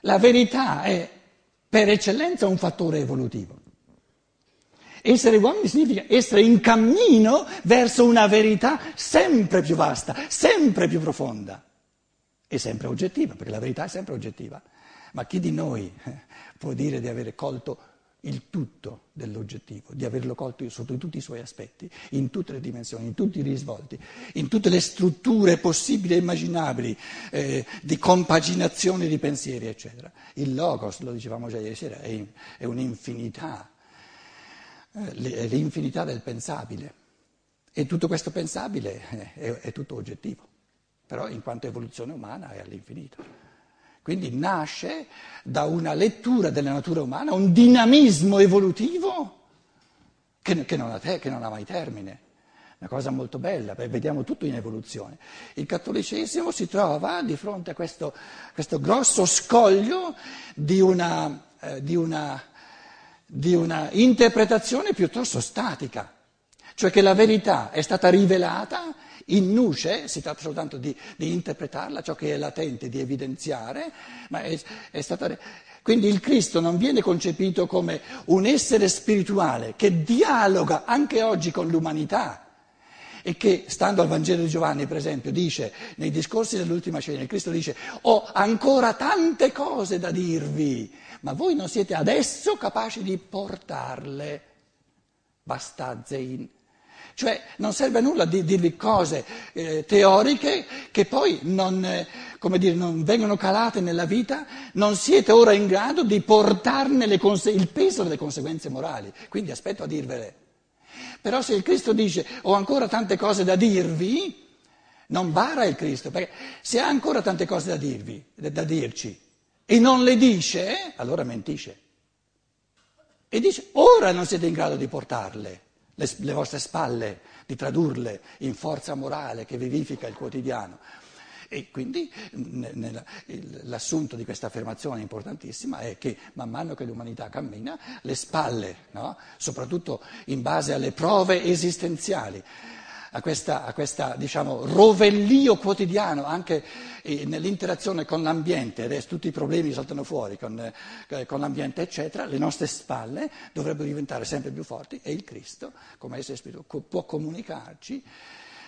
La verità è per eccellenza un fattore evolutivo. Essere uomini significa essere in cammino verso una verità sempre più vasta, sempre più profonda e sempre oggettiva, perché la verità è sempre oggettiva. Ma chi di noi eh, può dire di avere colto il tutto dell'oggettivo, di averlo colto sotto tutti i suoi aspetti, in tutte le dimensioni, in tutti i risvolti, in tutte le strutture possibili e immaginabili eh, di compaginazione di pensieri, eccetera. Il logos, lo dicevamo già ieri sera, è, è un'infinità eh, l'infinità del pensabile. E tutto questo pensabile eh, è, è tutto oggettivo, però in quanto evoluzione umana è all'infinito. Quindi nasce da una lettura della natura umana un dinamismo evolutivo che, che, non, ha te, che non, ha mai termine. Una cosa molto bella, vediamo tutto in evoluzione. Il cattolicesimo si trova di fronte a questo, questo grosso scoglio di una, eh, di una di una interpretazione piuttosto statica, cioè che la verità è stata rivelata in nuce, si tratta soltanto di, di interpretarla, ciò che è latente, di evidenziare, ma è, è stata... Quindi il Cristo non viene concepito come un essere spirituale che dialoga anche oggi con l'umanità e che, stando al Vangelo di Giovanni, per esempio, dice nei discorsi dell'ultima cena, il Cristo dice, ho ancora tante cose da dirvi, ma voi non siete adesso capaci di portarle. Bastazein. Cioè non serve a nulla di dirvi cose eh, teoriche che poi non, eh, dire, non, vengono calate nella vita, non siete ora in grado di portarne conse- il peso delle conseguenze morali. Quindi aspetto a dirvele. Però se il Cristo dice ho ancora tante cose da dirvi, non bara il Cristo, perché se ha ancora tante cose da dirvi, da dirci, e non le dice, allora mentisce. E dice, ora non siete in grado di portarle, le, le vostre spalle, di tradurle in forza morale che vivifica il quotidiano. E quindi nella, l'assunto di questa affermazione importantissima è che man mano che l'umanità cammina, le spalle, no? soprattutto in base alle prove esistenziali, a questa, a questa diciamo, rovellio quotidiano anche eh, nell'interazione con l'ambiente, adesso tutti i problemi saltano fuori con, eh, con, l'ambiente, eccetera, le nostre spalle dovrebbero diventare sempre più forti e il Cristo, come essere spirituale, può comunicarci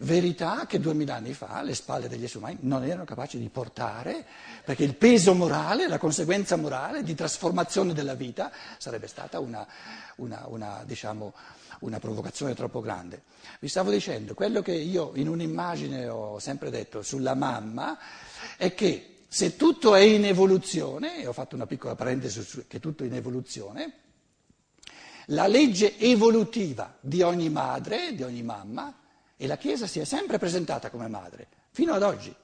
verità che duemila anni fa le spalle degli esseri umani non erano capaci di portare, perché il peso morale, la conseguenza morale di trasformazione della vita sarebbe stata una, una, una diciamo, una provocazione troppo grande. Vi stavo dicendo, quello che io in un'immagine ho sempre detto sulla mamma è che se tutto è in evoluzione, e ho fatto una piccola parentesi su che tutto è in evoluzione, la legge evolutiva di ogni madre, di ogni mamma, e la Chiesa si è sempre presentata come madre, fino ad oggi.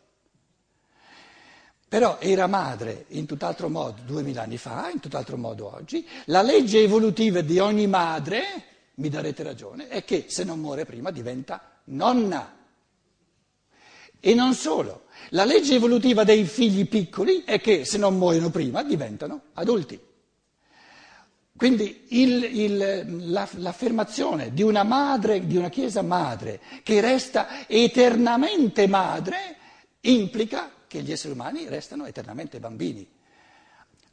Però era madre in tutt'altro modo duemila anni fa, in tutt'altro modo oggi. La legge evolutiva di ogni madre mi darete ragione, è che se non muore prima diventa nonna. E non solo, la legge evolutiva dei figli piccoli è che se non muoiono prima diventano adulti. Quindi il, il, la, l'affermazione di una madre, di una Chiesa madre, che resta eternamente madre, implica che gli esseri umani restano eternamente bambini.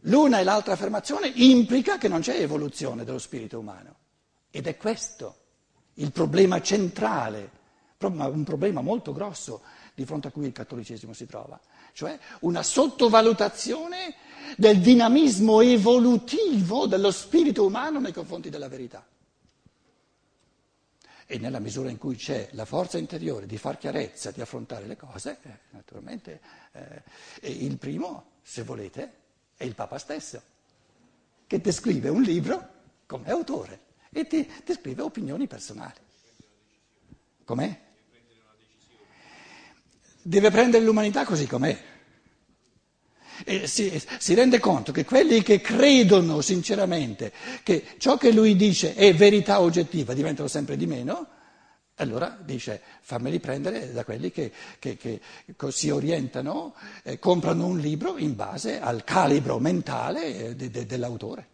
L'una e l'altra affermazione implica che non c'è evoluzione dello spirito umano. Ed è questo il problema centrale, un problema molto grosso di fronte a cui il cattolicesimo si trova, cioè una sottovalutazione del dinamismo evolutivo dello spirito umano nei confronti della verità. E nella misura in cui c'è la forza interiore di far chiarezza, di affrontare le cose, eh, naturalmente eh, il primo, se volete, è il Papa stesso, che descrive un libro come autore e ti, ti scrive opinioni personali. Com'è? Deve prendere l'umanità così com'è. E si, si, rende conto che quelli che credono sinceramente che ciò che lui dice è verità oggettiva diventano sempre di meno, allora dice fammeli prendere da quelli che, che, che si orientano, eh, comprano un libro in base al calibro mentale eh, de, de, dell'autore.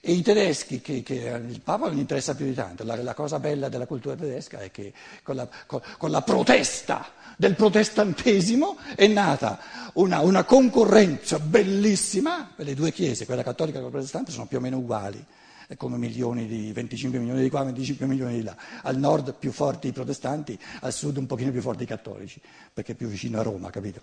E i tedeschi, che, che, il Papa non interessa più di tanto, la, la, cosa bella della cultura tedesca è che con la, con, con la protesta del protestantesimo è nata una, una, concorrenza bellissima, le due chiese, quella cattolica e quella protestante, sono più o meno uguali, come milioni di 25 milioni di qua, 25 milioni di là. Al nord più forti i protestanti, al sud un pochino più forti i cattolici, perché è più vicino a Roma, capito?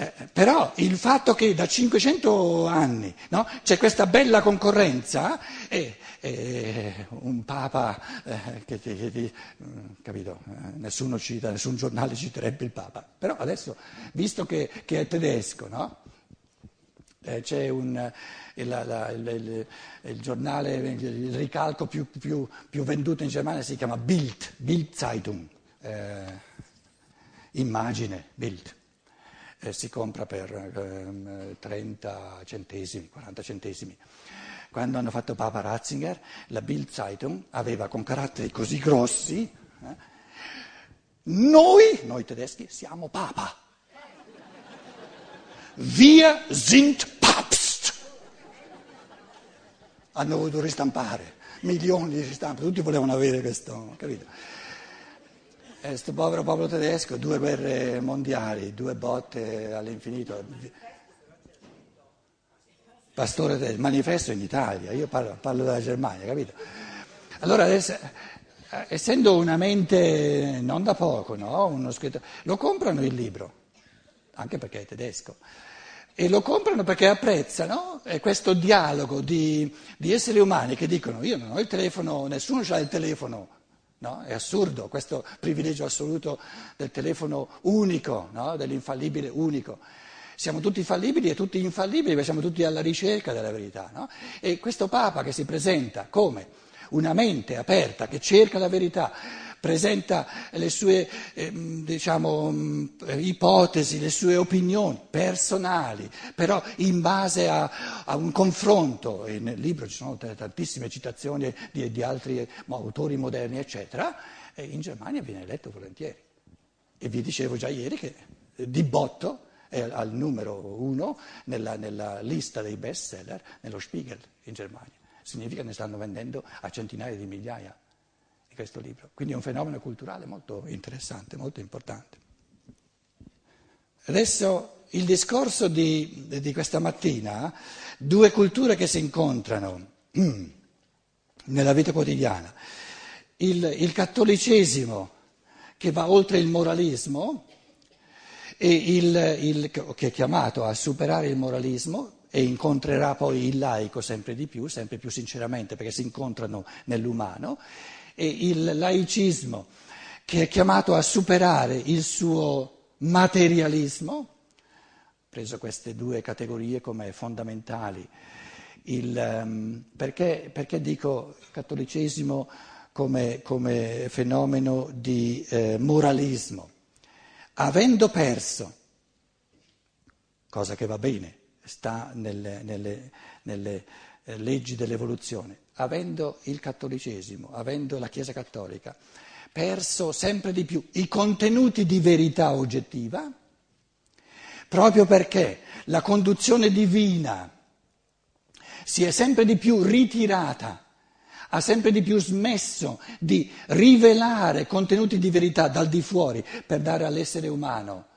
Eh, però il fatto che da 500 anni no, c'è questa bella concorrenza e, e un Papa eh, che, che, che mm, capito, eh, nessuno cita, nessun giornale citerebbe il Papa, però adesso visto che, che è tedesco, no, eh, c'è un, il, la, il, il, il, giornale, il ricalco più, più, più, venduto in Germania si chiama Bild, Bild Zeitung, eh, immagine, Bild eh, si compra per eh, 30 centesimi, 40 centesimi. Quando hanno fatto Papa Ratzinger, la Bild Zeitung aveva con caratteri così grossi, eh, noi, noi tedeschi, siamo Papa. Wir sind Papst. Hanno voluto ristampare, milioni di ristampe, tutti volevano avere questo, capito? Questo povero popolo tedesco, due guerre mondiali, due botte all'infinito. Pastore del manifesto in Italia, io parlo, parlo della Germania, capito? Allora, adesso, eh, essendo una mente non da poco, no? Uno scritto, lo comprano il libro, anche perché è tedesco, e lo comprano perché apprezzano questo dialogo di, di esseri umani che dicono io non ho il telefono, nessuno ha il telefono No? È assurdo questo privilegio assoluto del telefono unico, no? dell'infallibile unico. Siamo tutti fallibili e tutti infallibili perché siamo tutti alla ricerca della verità. No? E questo Papa che si presenta come una mente aperta che cerca la verità, presenta le sue eh, diciamo, ipotesi, le sue opinioni personali, però in base a, a, un confronto, e nel libro ci sono tantissime citazioni di, di altri autori moderni, eccetera, in Germania viene letto volentieri. E vi dicevo già ieri che eh, di botto è al numero uno nella, nella lista dei best seller nello Spiegel in Germania. Significa che ne stanno vendendo a centinaia di migliaia di questo libro. Quindi è un fenomeno culturale molto interessante, molto importante. Adesso il discorso di, di questa mattina, due culture che si incontrano mm, nella vita quotidiana. Il, il cattolicesimo che va oltre il moralismo e il, il, che è chiamato a superare il moralismo e incontrerà poi il laico sempre di più, sempre più sinceramente, perché si incontrano nell'umano, e il laicismo che è chiamato a superare il suo materialismo, preso queste due categorie come fondamentali. Il, um, perché, perché, dico cattolicesimo come, come fenomeno di eh, moralismo? Avendo perso, cosa che va bene, sta nelle, nelle, nelle eh, leggi dell'evoluzione, avendo il cattolicesimo, avendo la Chiesa cattolica perso sempre di più i contenuti di verità oggettiva, proprio perché la conduzione divina si è sempre di più ritirata, ha sempre di più smesso di rivelare contenuti di verità dal di fuori per dare all'essere umano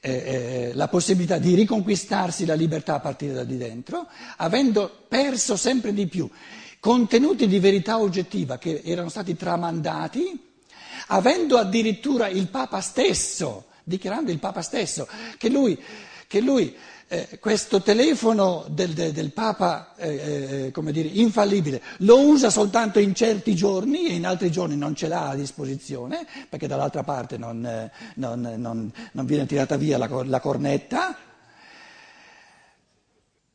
eh, la possibilità di riconquistarsi la libertà a partire da di dentro, avendo perso sempre di più contenuti di verità oggettiva che erano stati tramandati, avendo addirittura il Papa stesso, dichiarando il Papa stesso, che lui, che lui eh, questo telefono del, del, del Papa, eh, eh, come dire, infallibile, lo usa soltanto in certi giorni e in altri giorni non ce l'ha a disposizione, perché dall'altra parte non, eh, non, non, non viene tirata via la, la cornetta.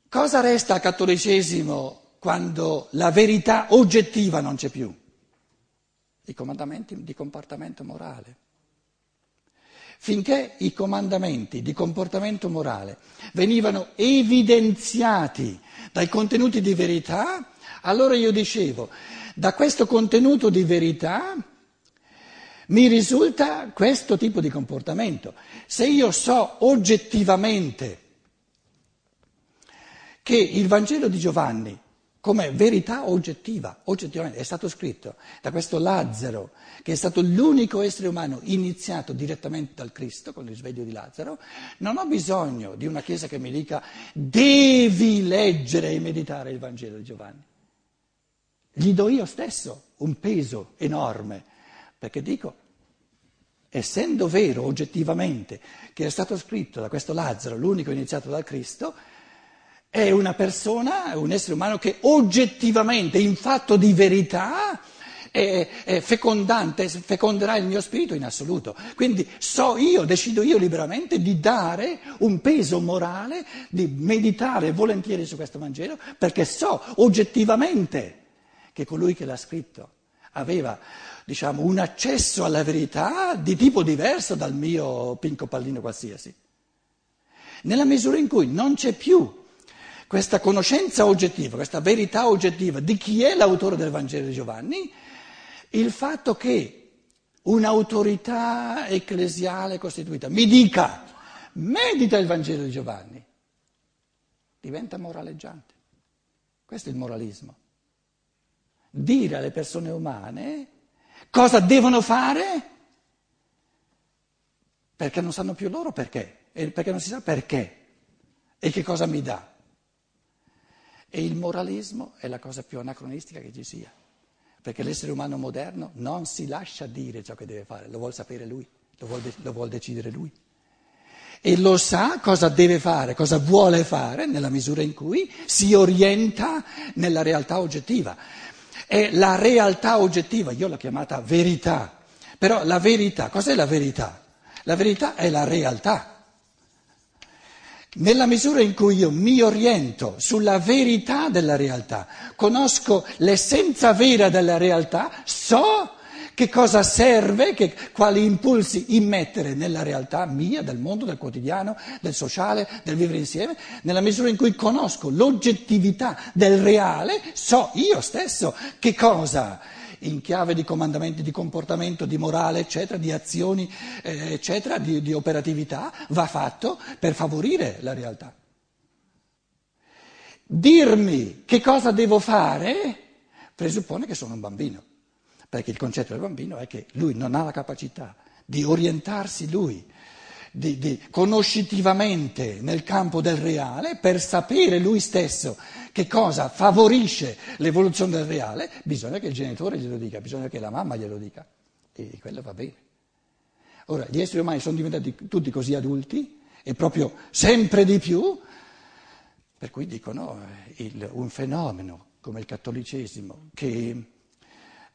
Cosa resta al cattolicesimo quando la verità oggettiva non c'è più, i comandamenti di comportamento morale. Finché i comandamenti di comportamento morale venivano evidenziati dai contenuti di verità, allora io dicevo, da questo contenuto di verità mi risulta questo tipo di comportamento. Se io so oggettivamente che il Vangelo di Giovanni, come verità oggettiva, oggettivamente, è stato scritto da questo Lazzaro, che è stato l'unico essere umano iniziato direttamente dal Cristo, con il risveglio di Lazzaro, non ho bisogno di una Chiesa che mi dica devi leggere e meditare il Vangelo di Giovanni. Gli do io stesso un peso enorme, perché dico, essendo vero oggettivamente che è stato scritto da questo Lazzaro, l'unico iniziato dal Cristo, è una persona, un essere umano che oggettivamente, in fatto di verità, è, è fecondante, feconderà il mio spirito in assoluto. Quindi so io, decido io liberamente di dare un peso morale, di meditare volentieri su questo Vangelo, perché so oggettivamente che colui che l'ha scritto aveva diciamo, un accesso alla verità di tipo diverso dal mio pinco pallino qualsiasi. Nella misura in cui non c'è più questa conoscenza oggettiva, questa verità oggettiva di chi è l'autore del Vangelo di Giovanni, il fatto che un'autorità ecclesiale costituita mi dica medita il Vangelo di Giovanni, diventa moraleggiante. Questo è il moralismo dire alle persone umane cosa devono fare perché non sanno più loro perché, perché non si sa perché e che cosa mi dà. E il moralismo è la cosa più anacronistica che ci sia, perché l'essere umano moderno non si lascia dire ciò che deve fare, lo vuole sapere lui, lo vuole, lo vuole decidere lui. E lo sa cosa deve fare, cosa vuole fare nella misura in cui si orienta nella realtà oggettiva è la realtà oggettiva, io l'ho chiamata verità, però la verità, cos'è la verità? La verità è la realtà. Nella misura in cui io mi oriento sulla verità della realtà, conosco l'essenza vera della realtà, so che cosa serve, che, quali impulsi immettere nella realtà mia, del mondo, del quotidiano, del sociale, del vivere insieme, nella misura in cui conosco l'oggettività del reale, so io stesso che cosa in chiave di comandamenti di comportamento, di morale, eccetera, di azioni, eh, eccetera, di, di operatività, va fatto per favorire la realtà. Dirmi che cosa devo fare presuppone che sono un bambino perché il concetto del bambino è che lui non ha la capacità di orientarsi lui, di, di, conoscitivamente nel campo del reale, per sapere lui stesso che cosa favorisce l'evoluzione del reale, bisogna che il genitore glielo dica, bisogna che la mamma glielo dica. E quello va bene. Ora, gli esseri umani sono diventati tutti così adulti, e proprio sempre di più, per cui dicono eh, il, un fenomeno come il cattolicesimo che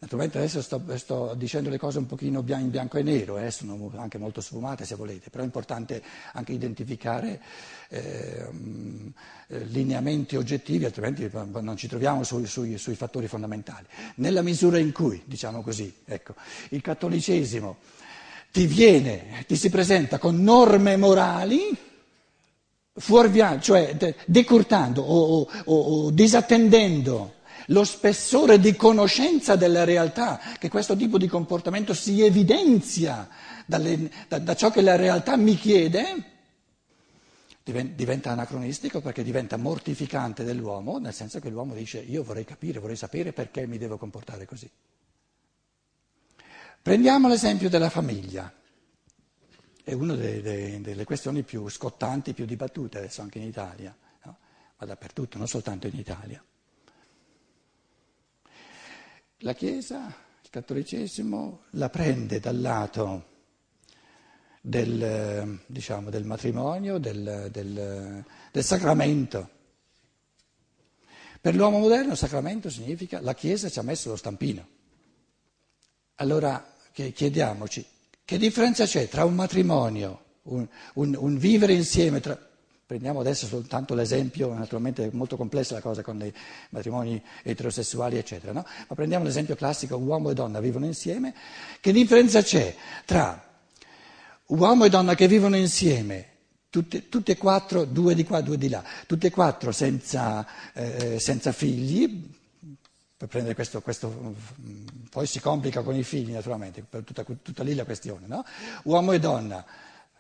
Naturalmente adesso sto, sto, dicendo le cose un pochino in bianco e nero, eh, sono anche molto sfumate se volete, però è importante anche identificare eh, lineamenti oggettivi, altrimenti non ci troviamo sui, sui, sui, fattori fondamentali. Nella misura in cui, diciamo così, ecco, il cattolicesimo ti viene, ti si presenta con norme morali, fuorviando, cioè decurtando o, o, o disattendendo lo spessore di conoscenza della realtà, che questo tipo di comportamento si evidenzia dalle, da, da ciò che la realtà mi chiede, diventa anacronistico perché diventa mortificante dell'uomo, nel senso che l'uomo dice io vorrei capire, vorrei sapere perché mi devo comportare così. Prendiamo l'esempio della famiglia, è una delle, questioni più scottanti, più dibattute adesso anche in Italia, no? ma dappertutto, non soltanto in Italia. La Chiesa, il cattolicesimo, la prende dal lato del, diciamo, del matrimonio, del, del, del sacramento. Per l'uomo moderno sacramento significa la Chiesa ci ha messo lo stampino. Allora chiediamoci che differenza c'è tra un matrimonio, un, un, un vivere insieme, tra, Prendiamo adesso soltanto l'esempio, naturalmente è molto complessa la cosa con i matrimoni eterosessuali, eccetera, no? ma prendiamo l'esempio classico, uomo e donna vivono insieme. Che differenza c'è tra uomo e donna che vivono insieme, tutte, tutte e quattro, due di qua, due di là, tutte e quattro senza, eh, senza figli, per prendere questo, questo, poi si complica con i figli naturalmente, tutta, tutta lì la questione, no? Uomo e donna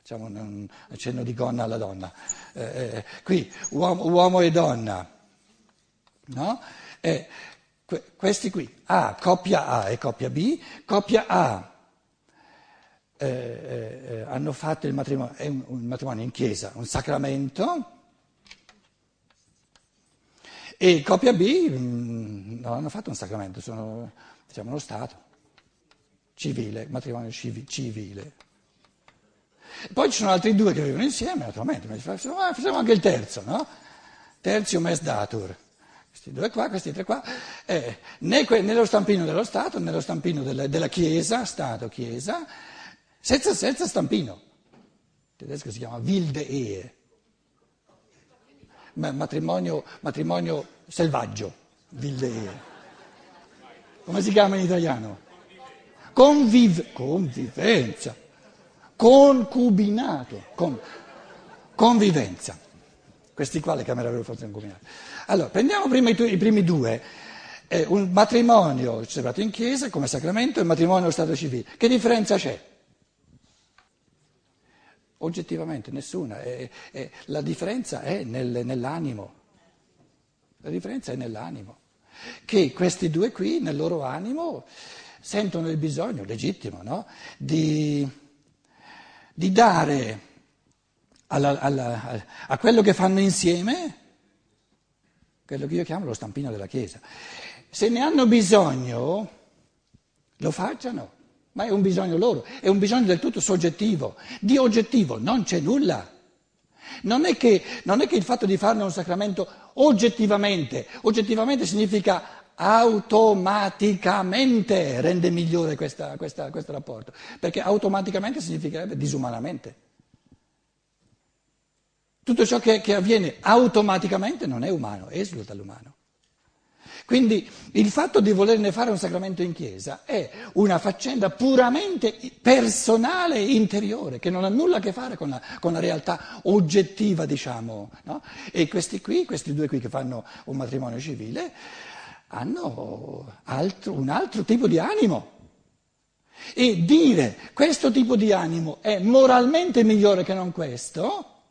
facciamo un accenno di gonna alla donna. Eh, eh, qui uomo, uomo, e donna, no? Eh, que, questi qui, A, coppia A e coppia B, coppia A eh, eh, hanno fatto il matrimonio, è un, un matrimonio in chiesa, un sacramento, e coppia B mh, mm, non hanno fatto un sacramento, sono diciamo uno Stato civile, matrimonio civile. Poi ci sono altri due che vivono insieme, naturalmente, ma facciamo anche il terzo, no? Terzium est datur. Questi due qua, questi tre qua, eh, né que- nello stampino dello Stato, nello stampino della, della Chiesa, Stato, Chiesa, senza, senza stampino. In tedesco si chiama Wilde Ehe, matrimonio, matrimonio selvaggio, Wilde Ehe. Come si chiama in italiano? Conviv- convivenza, concubinato, con, convivenza. Questi qua le Camere avrebbero fatto concubinato. Allora, prendiamo prima i, tu- i primi due. Eh, un matrimonio celebrato in chiesa come sacramento e un matrimonio allo stato civile. Che differenza c'è? Oggettivamente nessuna. È, è, la differenza è nel, nell'animo. La differenza è nell'animo. Che questi due qui, nel loro animo, sentono il bisogno, legittimo, no? di, di, dare alla, alla, a quello che fanno insieme quello che io chiamo lo stampino della Chiesa. Se ne hanno bisogno, lo facciano, ma è un bisogno loro, è un bisogno del tutto soggettivo, di oggettivo non c'è nulla. Non è, che, non è che il fatto di farne un sacramento oggettivamente, oggettivamente significa automaticamente rende migliore questa, questa, questo rapporto, perché automaticamente significherebbe disumanamente. Tutto ciò che, che avviene automaticamente non è umano, esula dall'umano. Quindi il fatto di volerne fare un sacramento in chiesa è una faccenda puramente personale e interiore, che non ha nulla a che fare con la, con la realtà oggettiva, diciamo. No? E questi qui, questi due qui che fanno un matrimonio civile, hanno altro, un altro tipo di animo. E dire questo tipo di animo è moralmente migliore che non questo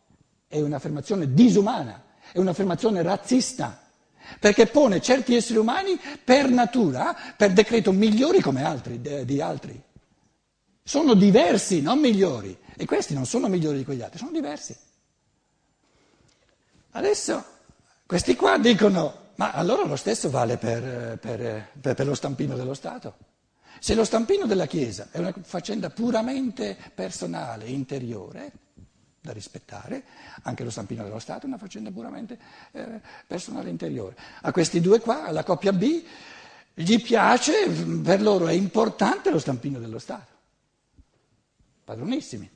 è un'affermazione disumana, è un'affermazione razzista, perché pone certi esseri umani per natura, per decreto, migliori come altri, di altri. Sono diversi, non migliori. E questi non sono migliori di quegli altri, sono diversi. Adesso questi qua dicono ma allora lo stesso vale per, per, per, per, lo stampino dello Stato. Se lo stampino della Chiesa è una faccenda puramente personale, interiore, da rispettare, anche lo stampino dello Stato è una faccenda puramente eh, personale, interiore. A questi due qua, alla coppia B, gli piace, per loro è importante lo stampino dello Stato. Padronissimi.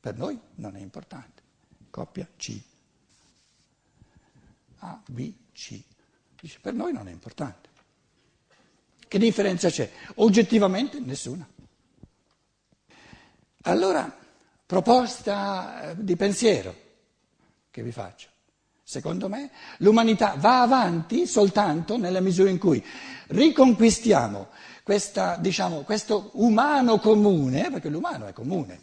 Per noi non è importante. Coppia C. A, B, C. Dice, per noi non è importante. Che differenza c'è? Oggettivamente nessuna. Allora, proposta eh, di pensiero che vi faccio. Secondo me l'umanità va avanti soltanto nella misura in cui riconquistiamo questa, diciamo, questo umano comune, perché l'umano è comune,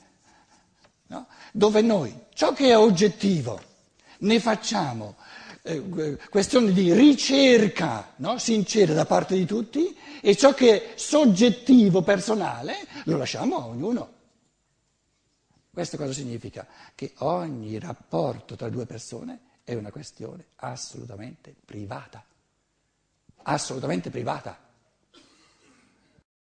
no? dove noi ciò che è oggettivo ne facciamo eh, questione di ricerca no? sincera da parte di tutti e ciò che è soggettivo, personale, lo lasciamo a ognuno. Questo cosa significa? Che ogni rapporto tra due persone è una questione assolutamente privata, assolutamente privata.